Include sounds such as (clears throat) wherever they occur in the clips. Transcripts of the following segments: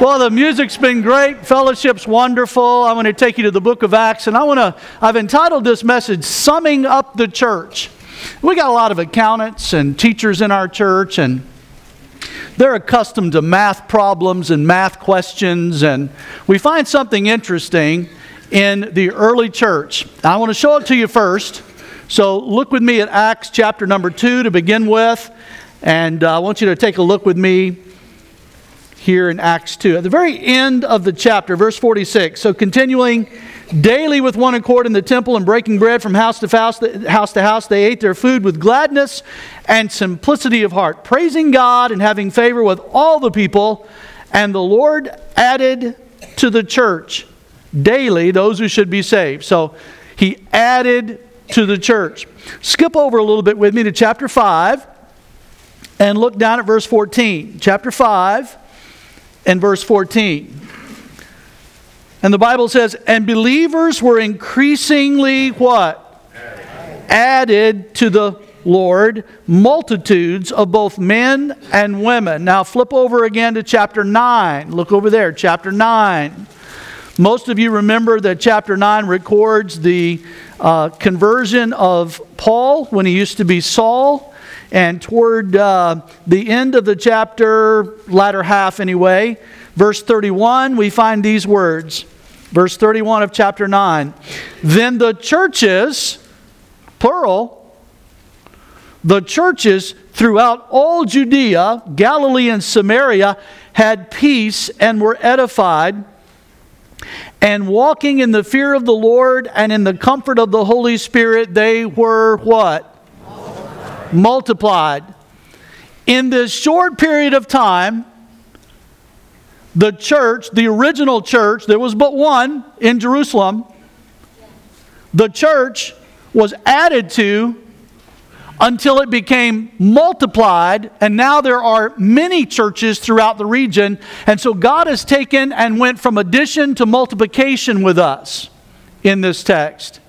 Well, the music's been great. Fellowship's wonderful. I'm going to take you to the book of Acts, and I want to, I've entitled this message, Summing Up the Church. We got a lot of accountants and teachers in our church, and they're accustomed to math problems and math questions, and we find something interesting in the early church. I want to show it to you first. So look with me at Acts chapter number 2 to begin with, and uh, I want you to take a look with me here in Acts 2. At the very end of the chapter, verse 46. So continuing daily with one accord in the temple and breaking bread from house to house, house to house, they ate their food with gladness and simplicity of heart, praising God and having favor with all the people. And the Lord added to the church daily those who should be saved. So he added to the church. Skip over a little bit with me to chapter 5 and look down at verse 14. Chapter 5 and verse 14. And the Bible says, and believers were increasingly what? Added to the Lord, multitudes of both men and women. Now flip over again to chapter 9. Look over there, chapter 9. Most of you remember that chapter 9 records the uh, conversion of Paul when he used to be Saul. And toward uh, the end of the chapter, latter half anyway, verse 31, we find these words. Verse 31 of chapter 9. Then the churches, plural, the churches throughout all Judea, Galilee, and Samaria had peace and were edified. And walking in the fear of the Lord and in the comfort of the Holy Spirit, they were what? Multiplied. In this short period of time, the church, the original church, there was but one in Jerusalem, the church was added to until it became multiplied, and now there are many churches throughout the region. And so God has taken and went from addition to multiplication with us in this text.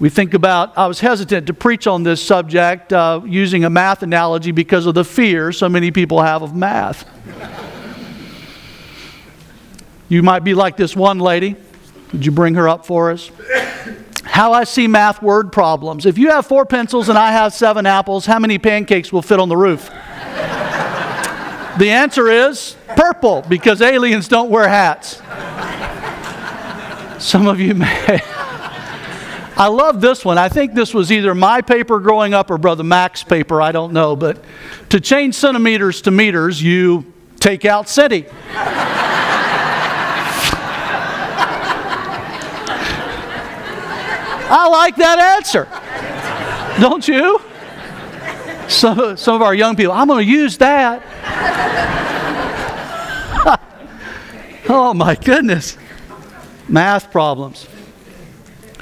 We think about, I was hesitant to preach on this subject uh, using a math analogy because of the fear so many people have of math. you might be like this one lady. Would you bring her up for us? How I see math word problems. If you have four pencils and I have seven apples, how many pancakes will fit on the roof? the answer is purple because aliens don't wear hats. Some of you may. I love this one. I think this was either my paper growing up or Brother Mac's paper. I don't know. But to change centimeters to meters, you take out city. I like that answer. Don't you? Some, some of our young people, I'm going to use that. (laughs) oh my goodness. Math problems.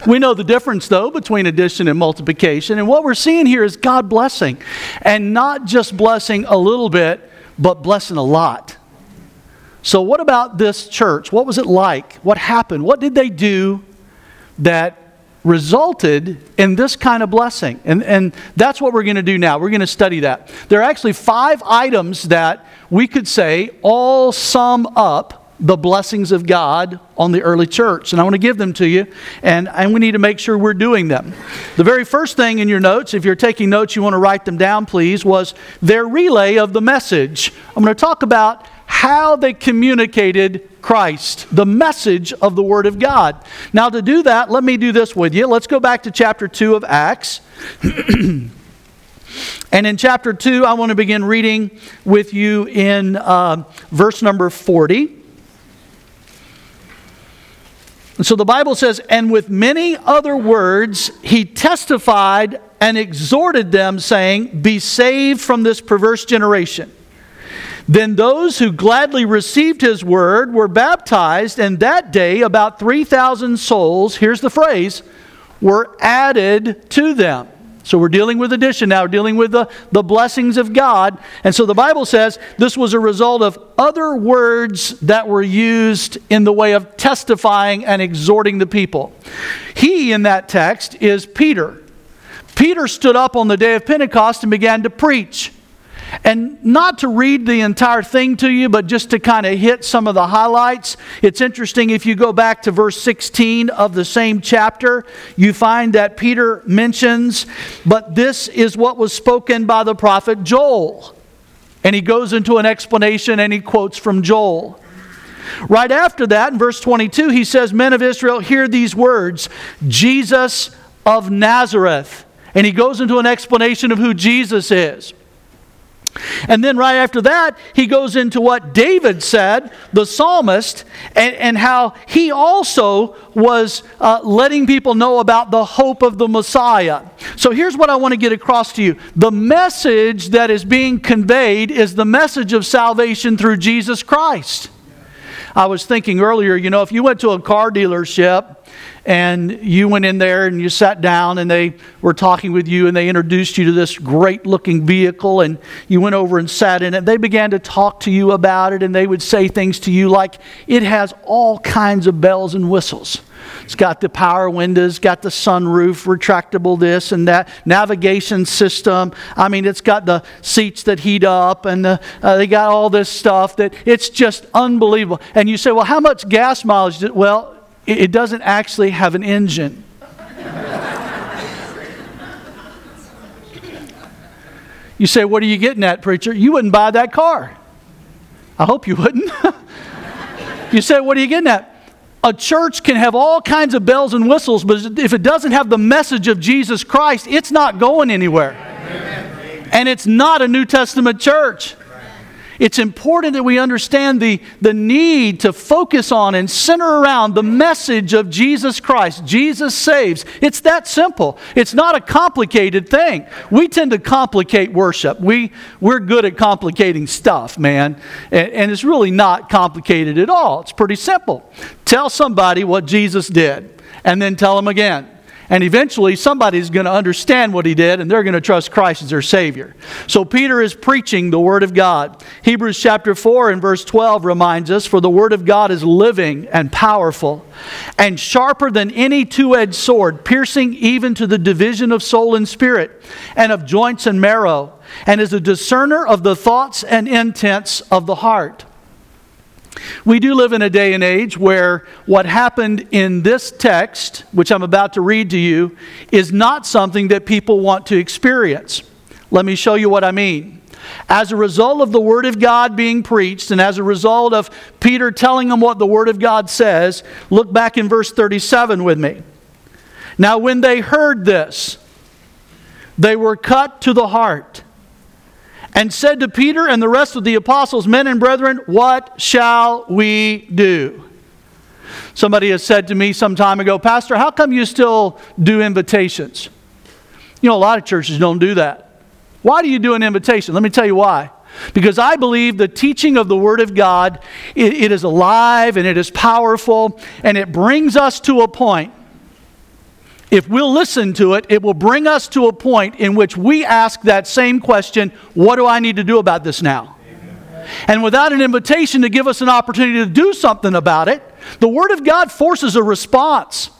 We know the difference, though, between addition and multiplication. And what we're seeing here is God blessing. And not just blessing a little bit, but blessing a lot. So, what about this church? What was it like? What happened? What did they do that resulted in this kind of blessing? And, and that's what we're going to do now. We're going to study that. There are actually five items that we could say all sum up the blessings of God on the early church. And I want to give them to you, and, and we need to make sure we're doing them. The very first thing in your notes, if you're taking notes, you want to write them down, please, was their relay of the message. I'm going to talk about how they communicated Christ, the message of the Word of God. Now, to do that, let me do this with you. Let's go back to chapter 2 of Acts. (clears throat) And in chapter 2, I want to begin reading with you in uh, verse number 40. And so the Bible says, and with many other words, he testified and exhorted them, saying, Be saved from this perverse generation. Then those who gladly received his word were baptized, and that day about 3,000 souls, here's the phrase, were added to them. So we're dealing with addition now, dealing with the, the blessings of God. And so the Bible says this was a result of other words that were used in the way of testifying and exhorting the people. He in that text is Peter. Peter stood up on the day of Pentecost and began to preach. And not to read the entire thing to you, but just to kind of hit some of the highlights. It's interesting if you go back to verse 16 of the same chapter, you find that Peter mentions, but this is what was spoken by the prophet Joel. And he goes into an explanation and he quotes from Joel. Right after that, in verse 22, he says, Men of Israel, hear these words Jesus of Nazareth. And he goes into an explanation of who Jesus is. And then right after that, he goes into what David said, the psalmist, and, and how he also was uh, letting people know about the hope of the Messiah. So here's what I want to get across to you the message that is being conveyed is the message of salvation through Jesus Christ. I was thinking earlier, you know, if you went to a car dealership and you went in there and you sat down and they were talking with you and they introduced you to this great looking vehicle and you went over and sat in it. They began to talk to you about it and they would say things to you like, it has all kinds of bells and whistles. It's got the power windows, got the sunroof, retractable this and that, navigation system. I mean, it's got the seats that heat up, and the, uh, they got all this stuff that it's just unbelievable. And you say, well, how much gas mileage? Well, it doesn't actually have an engine. You say, What are you getting at, preacher? You wouldn't buy that car. I hope you wouldn't. (laughs) you say, What are you getting at? A church can have all kinds of bells and whistles, but if it doesn't have the message of Jesus Christ, it's not going anywhere. Amen. And it's not a New Testament church. It's important that we understand the, the need to focus on and center around the message of Jesus Christ. Jesus saves. It's that simple. It's not a complicated thing. We tend to complicate worship. We, we're good at complicating stuff, man. And, and it's really not complicated at all. It's pretty simple. Tell somebody what Jesus did, and then tell them again. And eventually, somebody's going to understand what he did and they're going to trust Christ as their Savior. So, Peter is preaching the Word of God. Hebrews chapter 4 and verse 12 reminds us For the Word of God is living and powerful and sharper than any two edged sword, piercing even to the division of soul and spirit and of joints and marrow, and is a discerner of the thoughts and intents of the heart. We do live in a day and age where what happened in this text, which I'm about to read to you, is not something that people want to experience. Let me show you what I mean. As a result of the Word of God being preached, and as a result of Peter telling them what the Word of God says, look back in verse 37 with me. Now, when they heard this, they were cut to the heart and said to Peter and the rest of the apostles, Men and brethren, what shall we do? Somebody has said to me some time ago, Pastor, how come you still do invitations? You know, a lot of churches don't do that. Why do you do an invitation? Let me tell you why. Because I believe the teaching of the Word of God, it, it is alive and it is powerful, and it brings us to a point if we'll listen to it, it will bring us to a point in which we ask that same question what do I need to do about this now? And without an invitation to give us an opportunity to do something about it, the Word of God forces a response.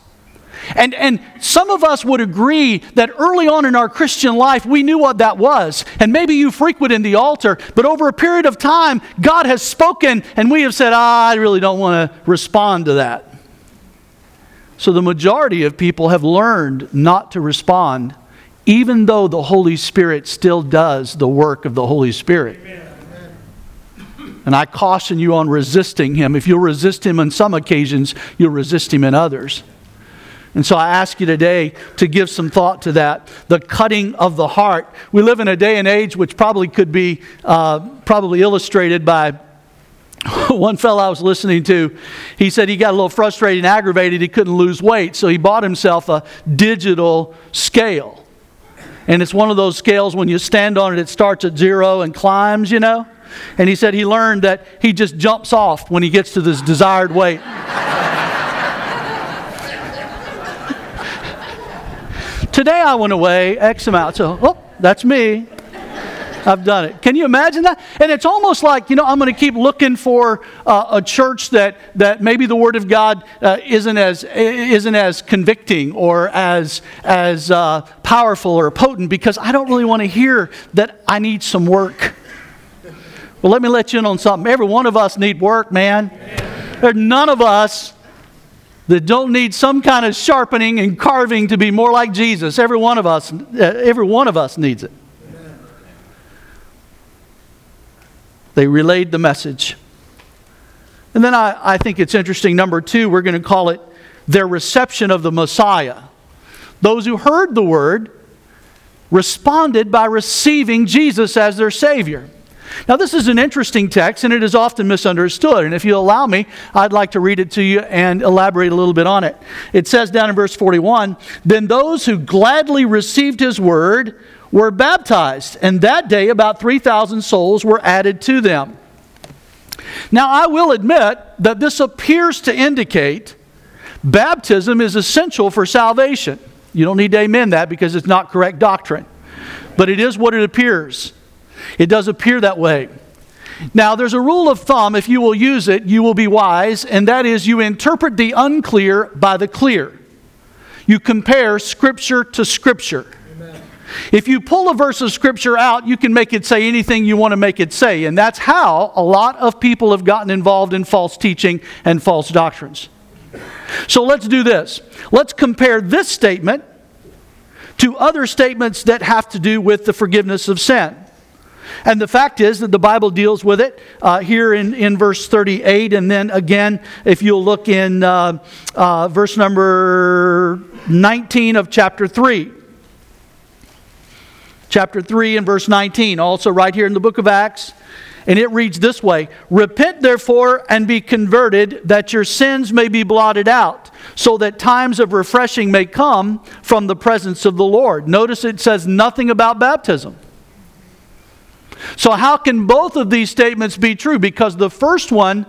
And, and some of us would agree that early on in our Christian life, we knew what that was. And maybe you frequented the altar, but over a period of time, God has spoken, and we have said, ah, I really don't want to respond to that. So the majority of people have learned not to respond, even though the Holy Spirit still does the work of the Holy Spirit. And I caution you on resisting Him. If you'll resist Him on some occasions, you'll resist Him in others. And so I ask you today to give some thought to that the cutting of the heart. We live in a day and age which probably could be uh, probably illustrated by (laughs) one fellow I was listening to, he said he got a little frustrated and aggravated. He couldn't lose weight, so he bought himself a digital scale. And it's one of those scales when you stand on it, it starts at zero and climbs, you know? And he said he learned that he just jumps off when he gets to this desired weight. (laughs) Today I went away X amount, so, oh, that's me. I've done it. Can you imagine that? And it's almost like, you know, I'm going to keep looking for uh, a church that, that maybe the Word of God uh, isn't, as, isn't as convicting or as, as uh, powerful or potent because I don't really want to hear that I need some work. Well, let me let you in on something. Every one of us need work, man. There's none of us that don't need some kind of sharpening and carving to be more like Jesus. Every one of us, uh, every one of us needs it. They relayed the message. And then I, I think it's interesting, number two, we're going to call it their reception of the Messiah. Those who heard the word responded by receiving Jesus as their Savior. Now, this is an interesting text, and it is often misunderstood. And if you allow me, I'd like to read it to you and elaborate a little bit on it. It says down in verse 41 Then those who gladly received his word were baptized, and that day about 3,000 souls were added to them. Now, I will admit that this appears to indicate baptism is essential for salvation. You don't need to amen that because it's not correct doctrine. But it is what it appears. It does appear that way. Now, there's a rule of thumb, if you will use it, you will be wise, and that is you interpret the unclear by the clear. You compare Scripture to Scripture. If you pull a verse of Scripture out, you can make it say anything you want to make it say. And that's how a lot of people have gotten involved in false teaching and false doctrines. So let's do this. Let's compare this statement to other statements that have to do with the forgiveness of sin. And the fact is that the Bible deals with it uh, here in, in verse 38. And then again, if you'll look in uh, uh, verse number 19 of chapter 3. Chapter 3 and verse 19, also right here in the book of Acts. And it reads this way Repent therefore and be converted, that your sins may be blotted out, so that times of refreshing may come from the presence of the Lord. Notice it says nothing about baptism. So, how can both of these statements be true? Because the first one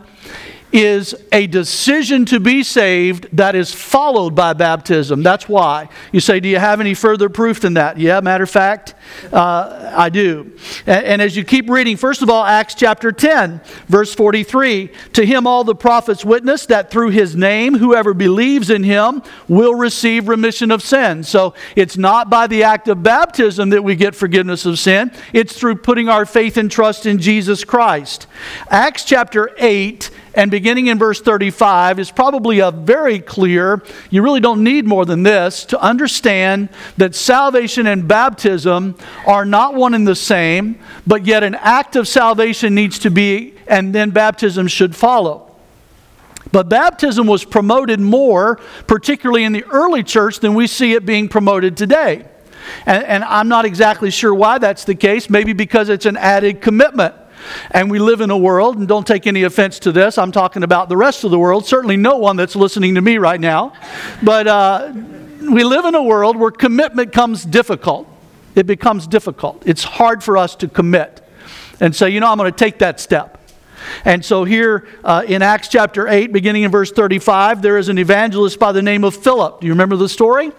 is a decision to be saved that is followed by baptism. That's why. You say, Do you have any further proof than that? Yeah, matter of fact, uh, I do. And, and, as you keep reading, first of all, Acts chapter 10, verse 43 To him all the prophets witness that through his name, whoever believes in him will receive remission of sin. So it's not by the act of baptism that we get forgiveness of sin, it's through putting our faith and trust in Jesus Christ. Acts chapter 8 and beginning in verse 35 is probably a very clear, you really don't need more than this to understand that salvation and baptism are not one and the same, but yet an act of salvation needs to be, and then baptism should follow. But baptism was promoted more, particularly in the early church, than we see it being promoted today. And, and, I'm not exactly sure why that's the case. Maybe because it's an added commitment. And we live in a world, and don't take any offense to this, I'm talking about the rest of the world, certainly no one that's listening to me right now. But uh, we live in a world where commitment comes difficult. It becomes difficult. It's hard for us to commit and say, you know, I'm going to take that step. And so here uh, in Acts chapter 8, beginning in verse 35, there is an evangelist by the name of Philip. Do you remember the story?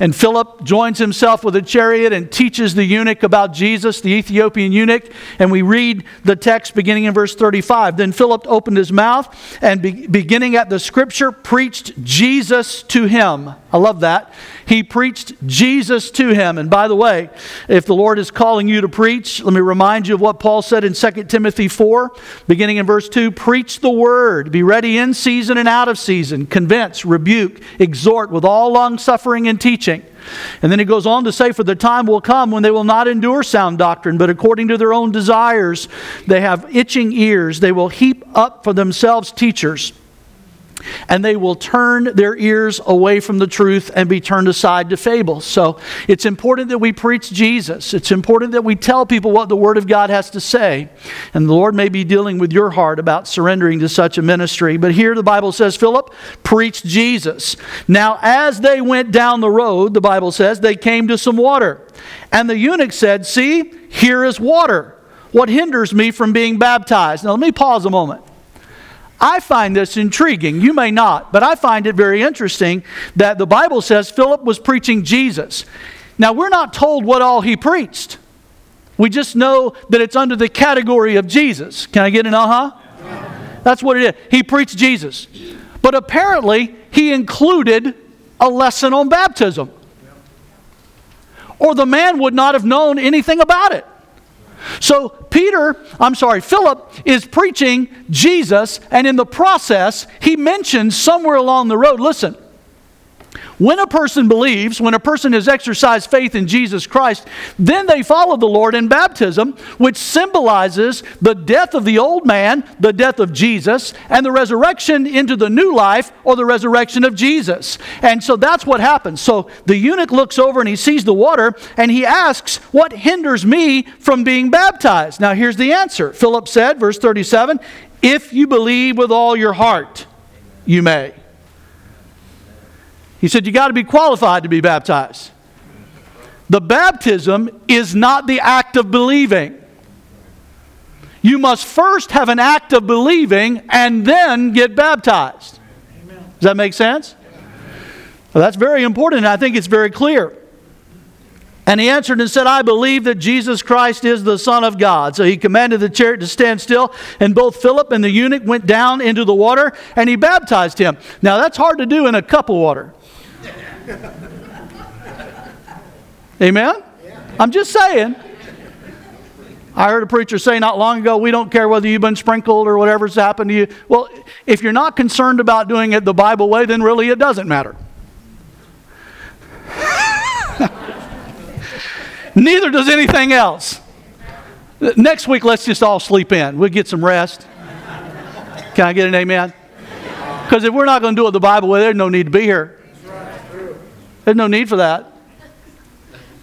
And Philip joins himself with a chariot and teaches the eunuch about Jesus, the Ethiopian eunuch. And we read the text beginning in verse 35. Then Philip opened his mouth and be- beginning at the scripture, preached Jesus to him. I love that. He preached Jesus to him. And by the way, if the Lord is calling you to preach, let me remind you of what Paul said in 2 Timothy 4, beginning in verse 2 Preach the word, be ready in season and out of season, convince, rebuke, exhort with all long suffering and teaching. And then he goes on to say, For the time will come when they will not endure sound doctrine, but according to their own desires, they have itching ears. They will heap up for themselves teachers and they will turn their ears away from the truth and be turned aside to fables. So it's important that we preach Jesus. It's important that we tell people what the Word of God has to say. And the Lord may be dealing with your heart about surrendering to such a ministry. But here the Bible says Philip preach Jesus. Now, as they went down the road, the Bible says, they came to some water. And the eunuch said, See, here is water. What hinders me from being baptized? Now, let me pause a moment. I find this intriguing. You may not, but I find it very interesting that the Bible says Philip was preaching Jesus. Now, we're not told what all he preached. We just know that it's under the category of Jesus. Can I get an uh huh? That's what it is. He preached Jesus. But apparently, he included a lesson on baptism. Or the man would not have known anything about it. So, Peter, I'm sorry, Philip is preaching Jesus, and in the process, he mentions somewhere along the road listen, when a person believes, when a person has exercised faith in Jesus Christ, then they follow the Lord in baptism, which symbolizes the death of the old man, the death of Jesus, and the resurrection into the new life or the resurrection of Jesus. And so that's what happens. So the eunuch looks over and he sees the water and he asks, What hinders me from being baptized? Now here's the answer. Philip said, verse 37, If you believe with all your heart, you may. He said, You got to be qualified to be baptized. The baptism is not the act of believing. You must first have an act of believing and then get baptized. Does that make sense? Well, that's very important, and I think it's very clear. And he answered and said, I believe that Jesus Christ is the Son of God. So he commanded the chariot to stand still, and both Philip and the eunuch went down into the water, and he baptized him. Now, that's hard to do in a cup of water. (laughs) Amen? I'm just saying. I heard a preacher say not long ago, we don't care whether you've been sprinkled or whatever's happened to you. Well, if you're not concerned about doing it the Bible way, then really it doesn't matter. (laughs) Neither does anything else. Next week, let's just all sleep in. We'll get some rest. Can I get an amen? Because if we're not going to do it the Bible way, there's no need to be here. There's no need for that.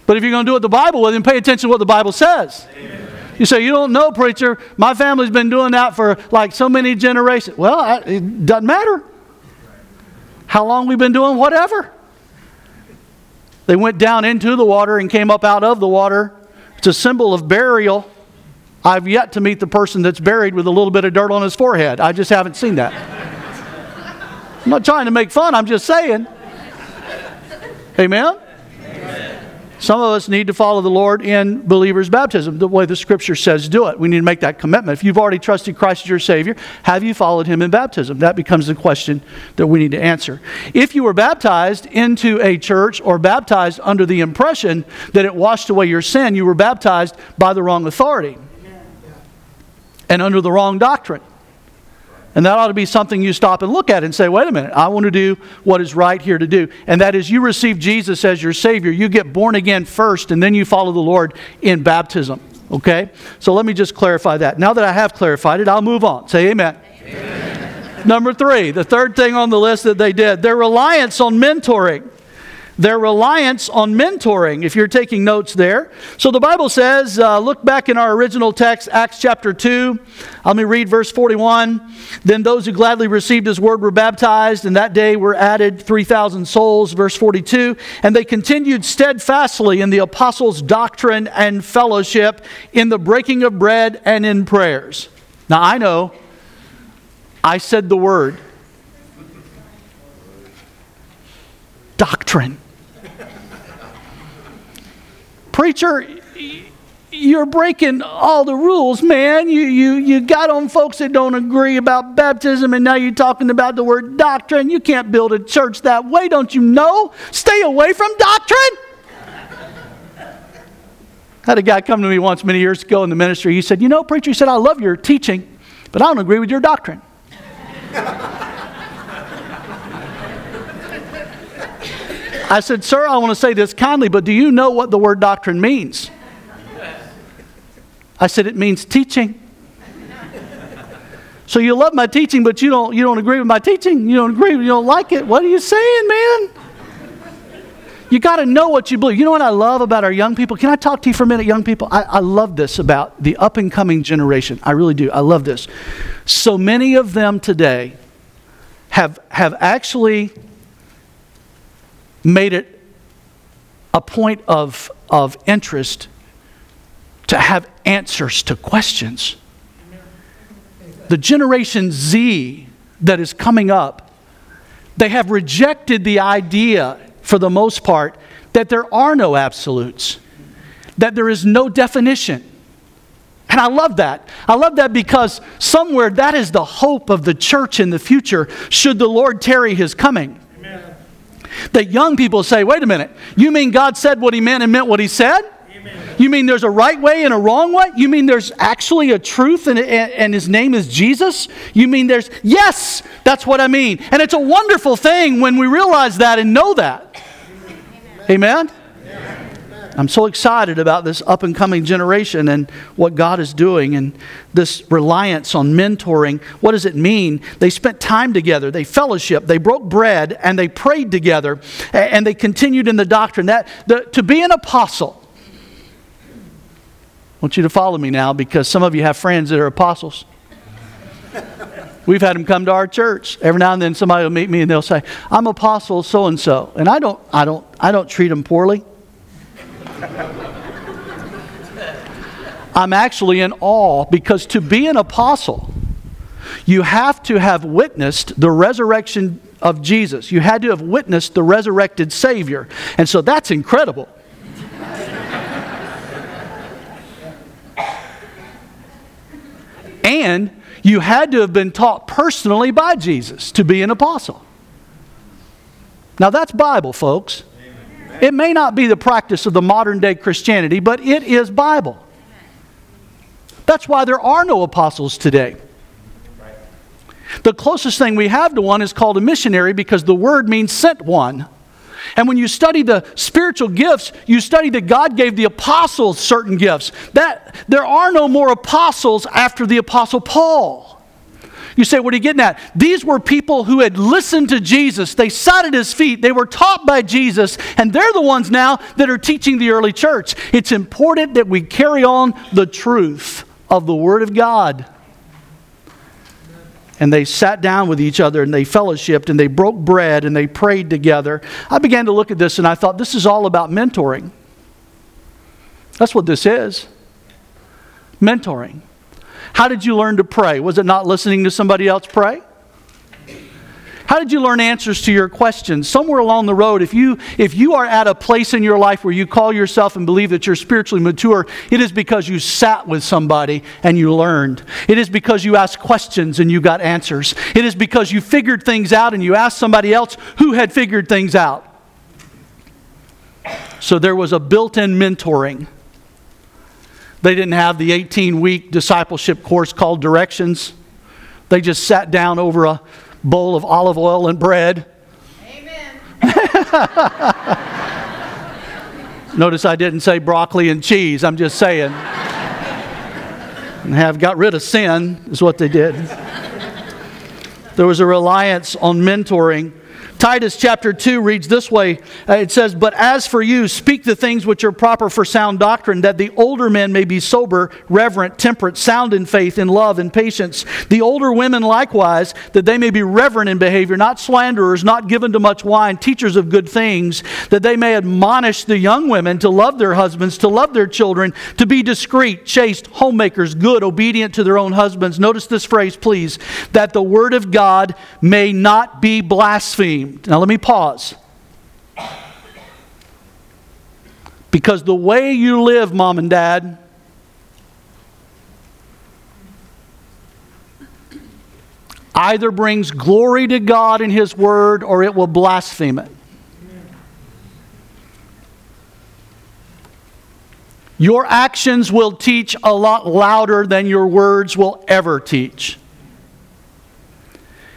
But if you're going to do it the Bible way, then pay attention to what the Bible says. Amen. You say, You don't know, preacher. My family's been doing that for like so many generations. Well, it doesn't matter. How long we've been doing whatever. They went down into the water and came up out of the water. It's a symbol of burial. I've yet to meet the person that's buried with a little bit of dirt on his forehead. I just haven't seen that. I'm not trying to make fun, I'm just saying. Amen? Some of us need to follow the Lord in believers' baptism, the way the scripture says do it. We need to make that commitment. If you've already trusted Christ as your Savior, have you followed Him in baptism? That becomes the question that we need to answer. If you were baptized into a church or baptized under the impression that it washed away your sin, you were baptized by the wrong authority and under the wrong doctrine. And that ought to be something you stop and look at and say, wait a minute, I want to do what is right here to do. And that is you receive Jesus as your Savior. You get born again first, and then you follow the Lord in baptism. Okay? So let me just clarify that. Now that I have clarified it, I'll move on. Say amen. amen. Number three, the third thing on the list that they did, their reliance on mentoring their reliance on mentoring, if you're taking notes there. So the Bible says, uh, look back in our original text, Acts chapter 2. Let me read verse 41. Then those who gladly received his word were baptized, and that day were added 3,000 souls, verse 42. And they continued steadfastly in the apostles' doctrine and fellowship, in the breaking of bread and in prayers. Now I know I said the word doctrine. Preacher, you're breaking all the rules, man. You, you, you got on folks that don't agree about baptism, and now you're talking about the word doctrine. You can't build a church that way, don't you know? Stay away from doctrine. Had a guy come to me once many years ago in the ministry. He said, You know, preacher, he said, I love your teaching, but I don't agree with your doctrine. I said, Sir, I want to say this kindly, but do you know what the word doctrine means? I said, It means teaching. So you love my teaching, but you don't, you don't agree with my teaching. You don't agree, you don't like it. What are you saying, man? You got to know what you believe. You know what I love about our young people? Can I talk to you for a minute, young people? I, I love this about the up and coming generation. I really do. I love this. So many of them today have, have actually made it a point of, of interest to have answers to questions. The Generation Z that is coming up, they have rejected the idea, for the most part, that there are no absolutes, that there is no definition. And I love that. I love that because somewhere that is the hope of the church in the future, should the Lord tarry his coming. That young people say, wait a minute, you mean God said what he meant and meant what he said? Amen. You mean there's a right way and a wrong way? You mean there's actually a truth and, and his name is Jesus? You mean there's, yes, that's what I mean. And it's a wonderful thing when we realize that and know that. Amen? I'm so excited about this up and coming generation and what God is doing and this reliance on mentoring. What does it mean? They spent time together, they fellowship, they broke bread, and they prayed together, and they continued in the doctrine. That the, to be an apostle. I want you to follow me now because some of you have friends that are apostles. We've had them come to our church. Every now and then somebody will meet me and they'll say, "I'm apostle so and so." And I don't I don't I don't treat them poorly. I'm actually in awe because to be an apostle, you have to have witnessed the resurrection of Jesus. You had to have witnessed the resurrected Savior. And so that's incredible. and you had to have been taught personally by Jesus to be an apostle. Now that's Bible, folks. It may not be the practice of the modern day Christianity, but it is Bible. That's why there are no apostles today. The closest thing we have to one is called a missionary because the word means sent one. And when you study the spiritual gifts, you study that God gave the apostles certain gifts. That there are no more apostles after the apostle Paul. You say, what are you getting at? These were people who had listened to Jesus. They sat at his feet. They were taught by Jesus. And they're the ones now that are teaching the early church. It's important that we carry on the truth of the Word of God. And they sat down with each other and they fellowshipped and they broke bread and they prayed together. I began to look at this and I thought, this is all about mentoring. That's what this is mentoring. How did you learn to pray? Was it not listening to somebody else pray? How did you learn answers to your questions? Somewhere along the road, if you, if you are at a place in your life where you call yourself and believe that you're spiritually mature, it is because you sat with somebody and you learned. It is because you asked questions and you got answers. It is because you figured things out and you asked somebody else who had figured things out. So there was a built in mentoring. They didn't have the 18 week discipleship course called Directions. They just sat down over a bowl of olive oil and bread. Amen. (laughs) Notice I didn't say broccoli and cheese. I'm just saying. and have got rid of sin, is what they did. There was a reliance on mentoring Titus chapter 2 reads this way uh, It says, But as for you, speak the things which are proper for sound doctrine, that the older men may be sober, reverent, temperate, sound in faith, in love, in patience. The older women likewise, that they may be reverent in behavior, not slanderers, not given to much wine, teachers of good things, that they may admonish the young women to love their husbands, to love their children, to be discreet, chaste, homemakers, good, obedient to their own husbands. Notice this phrase, please, that the word of God may not be blasphemed. Now, let me pause. Because the way you live, mom and dad, either brings glory to God in His Word or it will blaspheme it. Your actions will teach a lot louder than your words will ever teach.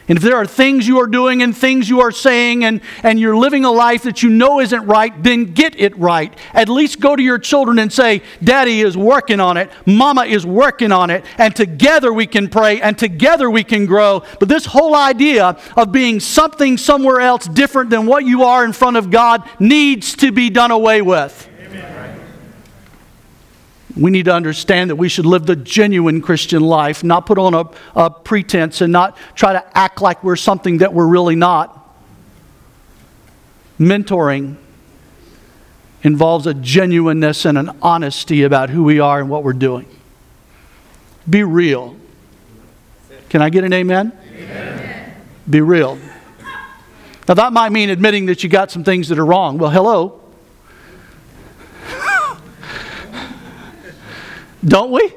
And if there are things you are doing and things you are saying and, and you're living a life that you know isn't right, then get it right. At least go to your children and say, Daddy is working on it, Mama is working on it, and together we can pray and together we can grow. But this whole idea of being something somewhere else different than what you are in front of God needs to be done away with. We need to understand that we should live the genuine Christian life, not put on a, a pretense and not try to act like we're something that we're really not. Mentoring involves a genuineness and an honesty about who we are and what we're doing. Be real. Can I get an amen? amen? Be real. Now, that might mean admitting that you got some things that are wrong. Well, hello. Don't we?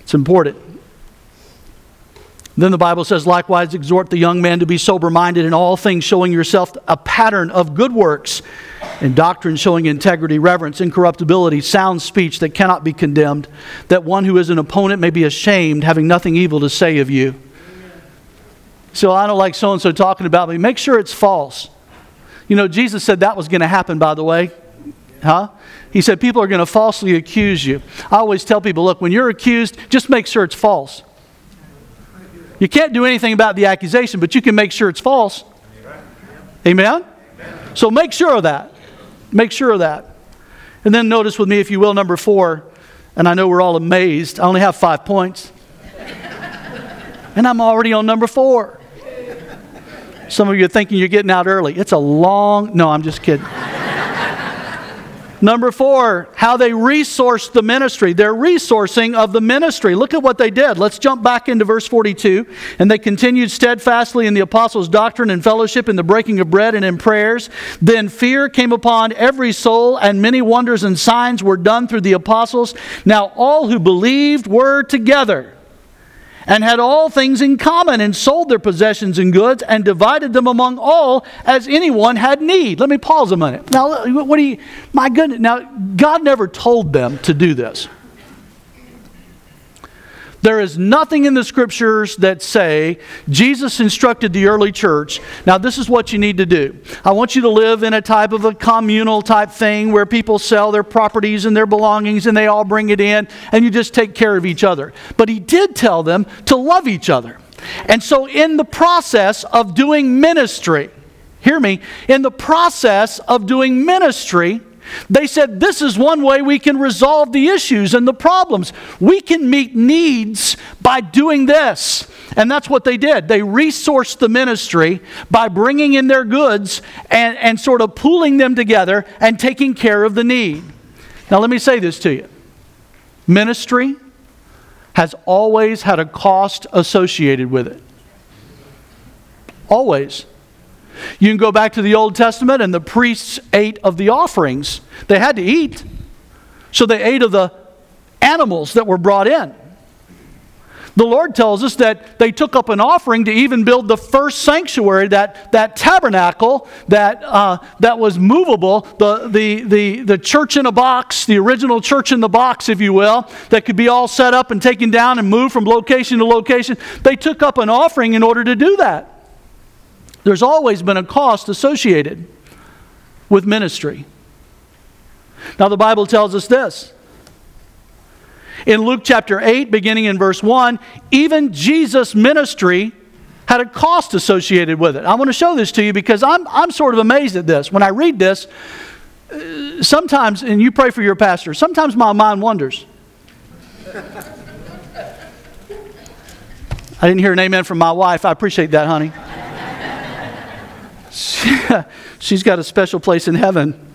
It's important. Then the Bible says, likewise, exhort the young man to be sober minded in all things, showing yourself a pattern of good works, in doctrine showing integrity, reverence, incorruptibility, sound speech that cannot be condemned, that one who is an opponent may be ashamed, having nothing evil to say of you. So I don't like so and so talking about me. Make sure it's false. You know, Jesus said that was going to happen, by the way. Huh? He said people are going to falsely accuse you. I always tell people look, when you're accused, just make sure it's false. You can't do anything about the accusation, but you can make sure it's false. Amen? So make sure of that. Make sure of that. And then notice with me, if you will, number four, and I know we're all amazed. I only have five points. and I'm already on number four. Some of you are thinking you're getting out early. It's a long, no, I'm just kidding. Number four, how they resourced the ministry. Their resourcing of the ministry. Look at what they did. Let's jump back into verse 42. And they continued steadfastly in the apostles' doctrine and fellowship, in the breaking of bread and in prayers. Then fear came upon every soul, and many wonders and signs were done through the apostles. Now all who believed were together and had all things in common, and sold their possessions and goods, and divided them among all as anyone had need. Let me pause a minute. Now, what do you, my goodness, now, God never told them to do this. There is nothing in the scriptures that say Jesus instructed the early church. Now, this is what you need to do. I want you to live in a type of a communal type thing where people sell their properties and their belongings and they all bring it in and you just take care of each other. But he did tell them to love each other. And so, in the process of doing ministry, hear me, in the process of doing ministry, they said, This is one way we can resolve the issues and the problems. We can meet needs by doing this. And that's what they did. They resourced the ministry by bringing in their goods and, and sort of pooling them together and taking care of the need. Now, let me say this to you ministry has always had a cost associated with it. Always. You can go back to the Old Testament, and the priests ate of the offerings. They had to eat. So they ate of the animals that were brought in. The Lord tells us that they took up an offering to even build the first sanctuary, that, that tabernacle that, uh, that was movable, the, the, the, the church in a box, the original church in the box, if you will, that could be all set up and taken down and moved from location to location. They took up an offering in order to do that. There's always been a cost associated with ministry. Now, the Bible tells us this. In Luke chapter 8, beginning in verse 1, even Jesus' ministry had a cost associated with it. I want to show this to you because I'm, I'm sort of amazed at this. When I read this, uh, sometimes, and you pray for your pastor, sometimes my mind wanders. I didn't hear an amen from my wife. I appreciate that, honey. (laughs) she's got a special place in heaven.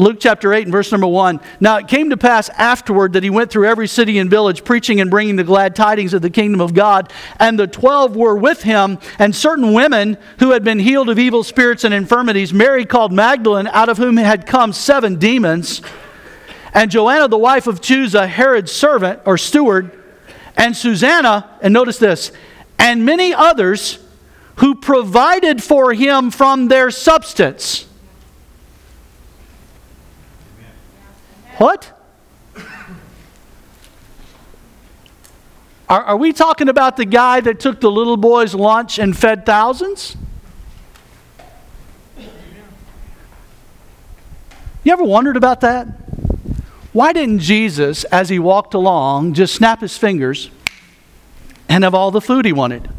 Luke chapter 8 and verse number 1. Now it came to pass afterward that he went through every city and village, preaching and bringing the glad tidings of the kingdom of God. And the twelve were with him, and certain women who had been healed of evil spirits and infirmities, Mary called Magdalene, out of whom had come seven demons, and Joanna, the wife of Chuza, Herod's servant or steward, and Susanna, and notice this, and many others who provided for him from their substance. What? Are, are, we talking about the guy that took the little boy's lunch and fed thousands? You ever wondered about that? Why didn't Jesus, as he walked along, just snap his fingers and have all the food he wanted?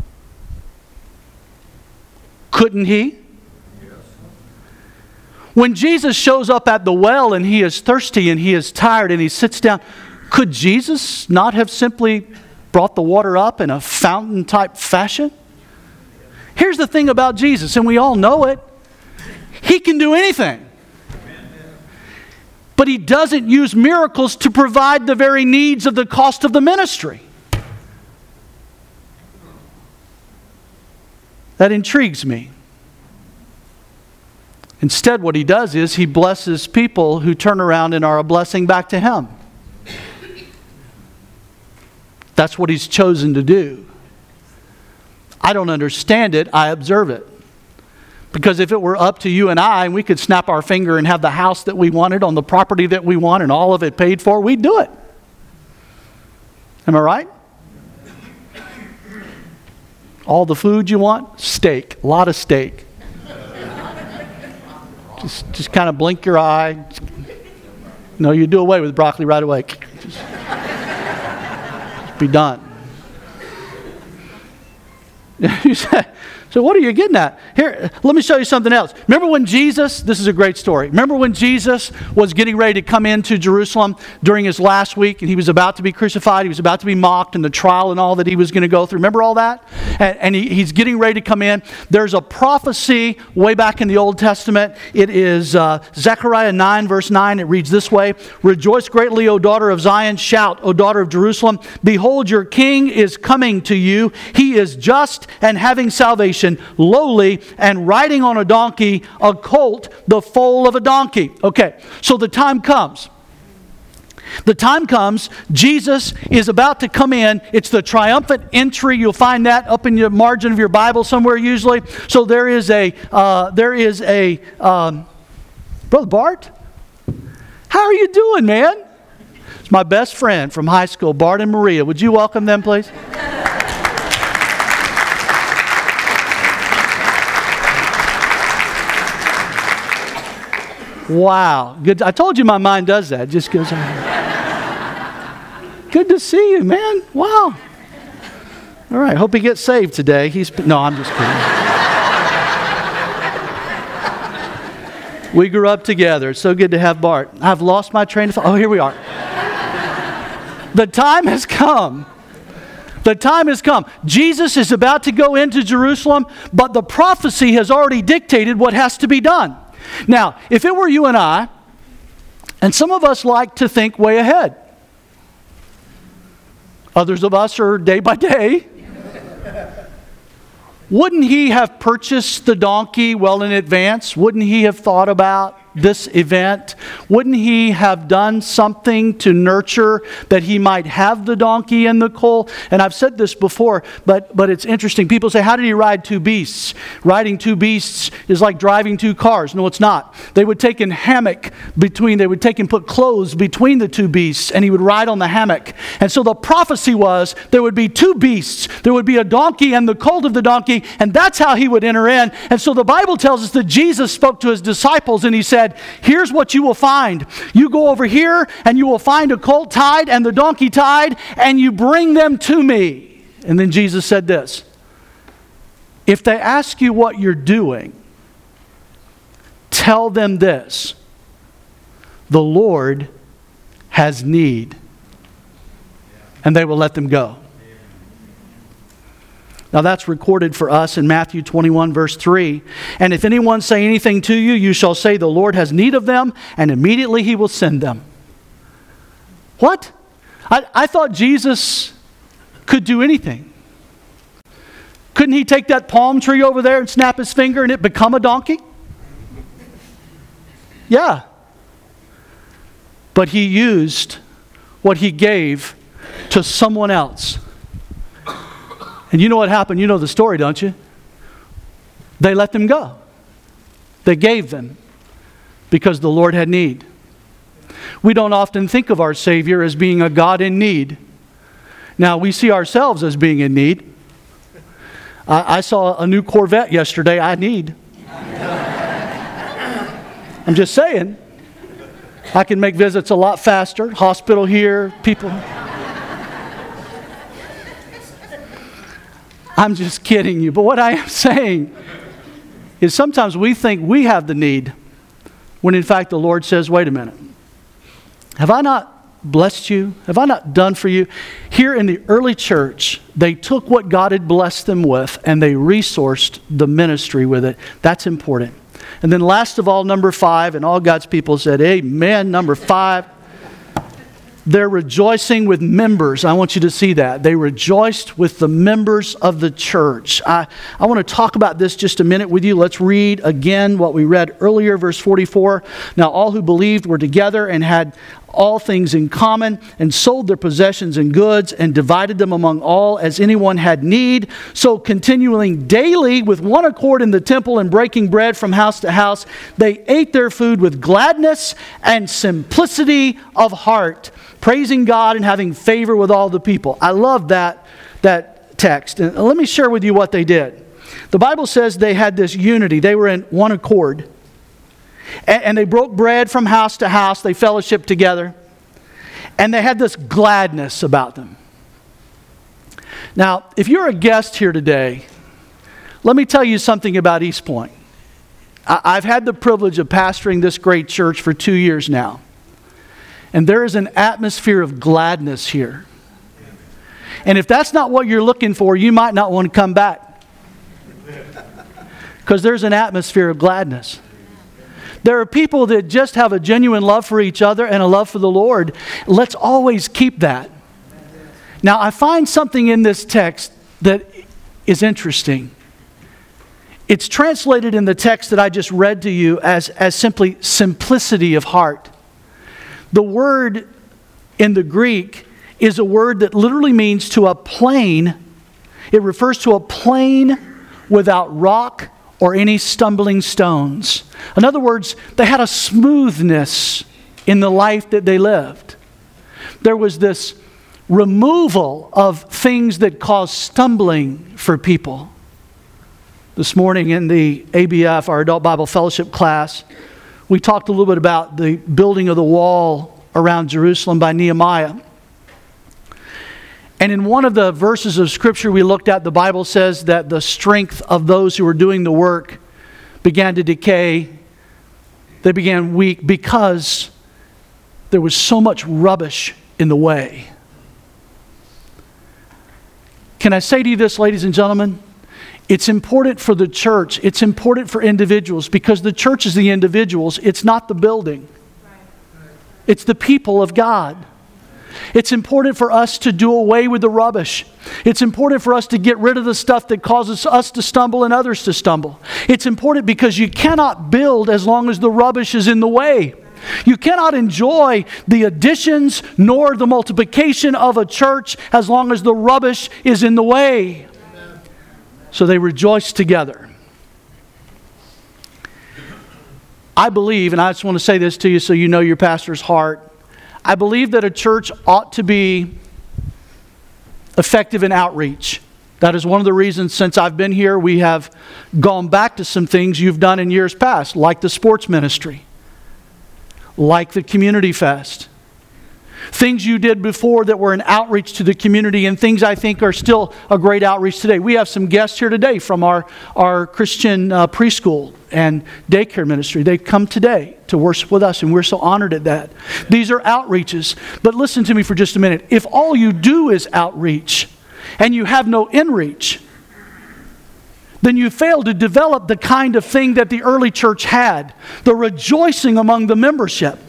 Couldn't he? When Jesus shows up at the well and he is thirsty and he is tired and he sits down, could Jesus not have simply brought the water up in a fountain type fashion? Here's the thing about Jesus, and we all know it He can do anything. But He doesn't use miracles to provide the very needs of the cost of the ministry. That intrigues me. Instead, what he does is he blesses people who turn around and are a blessing back to him. That's what He's chosen to do. I don't understand it, I observe it. Because if it were up to you and I, and we could snap our finger and have the house that we wanted on the property that we want and all of it paid for, we'd do it. Am I right? All the food you want? Steak. A lot of steak. just, just kind of blink your eye. No, you do away with broccoli right away. Just, be done. (laughs) you say, so, what are you getting at? Here, let me show you something else. Remember when Jesus, this is a great story. Remember when Jesus was getting ready to come into Jerusalem during his last week and he was about to be crucified, he was about to be mocked, and the trial and all that he was going to go through? Remember all that? And, and he, he's getting ready to come in. There's a prophecy way back in the Old Testament. It is uh, Zechariah 9, verse 9. It reads this way Rejoice greatly, O daughter of Zion. Shout, O daughter of Jerusalem. Behold, your king is coming to you. He is just and having salvation lowly, and riding on a donkey, a colt, the foal of a donkey. Okay, so the time comes. The time comes, Jesus is about to come in. It's the triumphant entry. You'll find that up in the margin of your Bible somewhere usually. So there is a, uh, there is a, um, Brother Bart, how are you doing, man? It's my best friend from high school, Bart and Maria. Would you welcome them, please? Wow. Good. I told you my mind does that. It just goes. Good to see you, man. Wow. All right. Hope he gets saved today. He's no. I'm just kidding. we grew up together. It's so good to have Bart. I've lost my train of thought. Oh, here we are. the time has come. The time has come. Jesus is about to go into Jerusalem, but the prophecy has already dictated what has to be done. Now, if it were you and I, and some of us like to think way ahead, others of us are day by day. Wouldn't he have purchased the donkey well in advance? Wouldn't he have thought about this event? Wouldn't he have done something to nurture that he might have the donkey and the colt? And I've said this before, but, but it's interesting. People say, How did he ride two beasts? Riding two beasts is like driving two cars. No, it's not. They would take in hammock between, they would take and put clothes between the two beasts, and he would ride on the hammock. And so the prophecy was there would be two beasts. There would be a donkey and the colt of the donkey, and that's how he would enter in. And so the Bible tells us that Jesus spoke to his disciples and he said, said, Here's what you will find. You go over here and you will find a colt tied and the donkey tied, and you bring them to me. And then Jesus said this If they ask you what you're doing, tell them this the Lord has need. And they will let them go. Now that's recorded for us in Matthew 21, verse 3. And if anyone say anything to you, you shall say, The Lord has need of them, and immediately he will send them. What? I, I thought Jesus could do anything. Couldn't he take that palm tree over there and snap his finger and it become a donkey? Yeah. But he used what he gave to someone else. And you know what happened? You know the story, don't you? They let them go. They gave them because the Lord had need. We don't often think of our Savior as being a God in need. Now, we see ourselves as being in need. I, I saw a new Corvette yesterday. I need. (laughs) I'm just saying. I can make visits a lot faster. Hospital here, people. I'm just kidding you. But what I am (laughs) saying is sometimes we think we have the need when in fact the Lord says, wait a minute. Have I not blessed you? Have I not done for you? Here in the early church, they took what God had blessed them with and they resourced the ministry with it. That's important. And then, last of all, number five, and all God's people said, Amen. Number five. They're rejoicing with members. I want you to see that. They rejoiced with the members of the church. I, I want to talk about this just a minute with you. Let's read again what we read earlier, verse 44. Now, all who believed were together and had all things in common and sold their possessions and goods and divided them among all as anyone had need. So, continuing daily with one accord in the temple and breaking bread from house to house, they ate their food with gladness and simplicity of heart, praising God and having favor with all the people. I love that, that text. And let me share with you what they did. The Bible says they had this unity, they were in one accord. And, and they broke bread from house to house, they fellowshiped together. And they had this gladness about them. Now, if you're a guest here today, let me tell you something about East Point. I've had the privilege of pastoring this great church for two years now. And there is an atmosphere of gladness here. And if that's not what you're looking for, you might not want to come back. Because there's an atmosphere of gladness. There are people that just have a genuine love for each other and a love for the Lord. Let's always keep that. Now, I find something in this text that is interesting. It's translated in the text that I just read to you as, as simply simplicity of heart. The word in the Greek is a word that literally means to a plain. It refers to a plain without rock or any stumbling stones. In other words, they had a smoothness in the life that they lived. There was this removal of things that caused stumbling for people. This morning in the ABF, our Adult Bible Fellowship class, we talked a little bit about the building of the wall around Jerusalem by Nehemiah. And in one of the verses of Scripture we looked at, the Bible says that the strength of those who were doing the work began to decay. They began weak because there was so much rubbish in the way. Can I say to you this, ladies and gentlemen? It's important for the church, it's important for individuals because the church is the individuals, it's not the building, it's the people of God. It's important for us to do away with the rubbish. It's important for us to get rid of the stuff that causes us to stumble and others to stumble. It's important because you cannot build as long as the rubbish is in the way. You cannot enjoy the additions nor the multiplication of a church as long as the rubbish is in the way. So they rejoice together. I believe, and I just want to say this to you so you know your pastor's heart. I believe that a church ought to be effective in outreach. That is one of the reasons since I've been here, we have gone back to some things you've done in years past, like the sports ministry, like the community fest, Things you did before that were an outreach to the community, and things I think are still a great outreach today. We have some guests here today from our, our Christian uh, preschool and daycare ministry. They've come today to worship with us, and we're so honored at that. These are outreaches. But listen to me for just a minute. If all you do is outreach and you have no inreach, then you fail to develop the kind of thing that the early church had the rejoicing among the membership.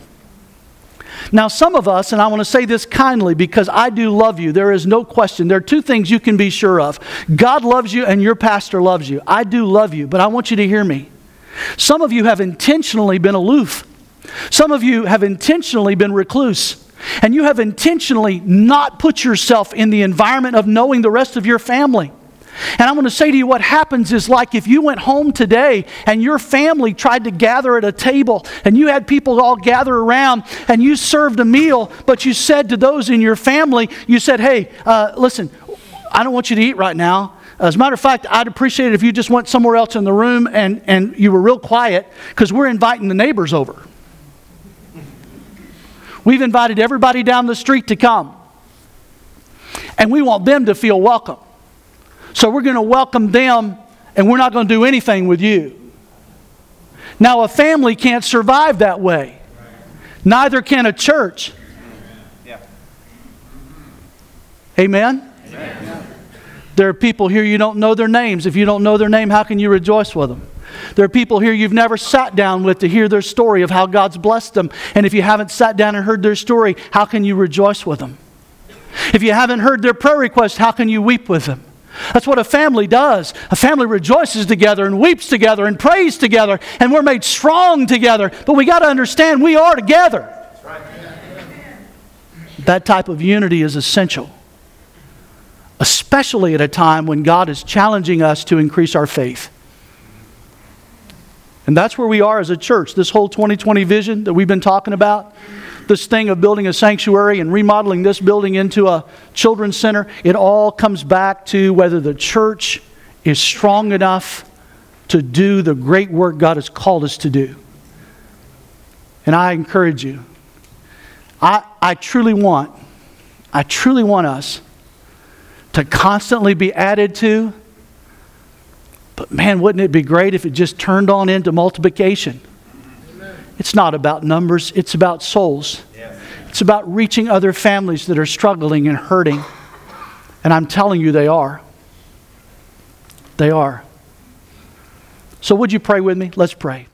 Now, some of us, and I want to say this kindly because I do love you, there is no question. There are two things you can be sure of God loves you, and your pastor loves you. I do love you, but I want you to hear me. Some of you have intentionally been aloof, some of you have intentionally been recluse. And you have intentionally not put yourself in the environment of knowing the rest of your family. And I'm going to say to you what happens is like if you went home today and your family tried to gather at a table and you had people all gather around and you served a meal, but you said to those in your family, you said, hey, uh, listen, I don't want you to eat right now. Uh, as a matter of fact, I'd appreciate it if you just went somewhere else in the room and, and you were real quiet because we're inviting the neighbors over. We've invited everybody down the street to come. And we want them to feel welcome. So we're going to welcome them and we're not going to do anything with you. Now, a family can't survive that way, neither can a church. Amen? Amen? There are people here you don't know their names. If you don't know their name, how can you rejoice with them? There are people here you've never sat down with to hear their story of how God's blessed them. And if you haven't sat down and heard their story, how can you rejoice with them? If you haven't heard their prayer request, how can you weep with them? That's what a family does. A family rejoices together and weeps together and prays together, and we're made strong together. But we got to understand we are together. That type of unity is essential, especially at a time when God is challenging us to increase our faith. And that's where we are as a church. This whole 2020 vision that we've been talking about, this thing of building a sanctuary and remodeling this building into a children's center, it all comes back to whether the church is strong enough to do the great work God has called us to do. And I encourage you, I, I truly want, I truly want us to constantly be added to but man, wouldn't it be great if it just turned on into multiplication? Amen. It's not about numbers, it's about souls. It's about reaching other families that are struggling and hurting. And I'm telling you, they are. They are. So, would you pray with me? Let's pray.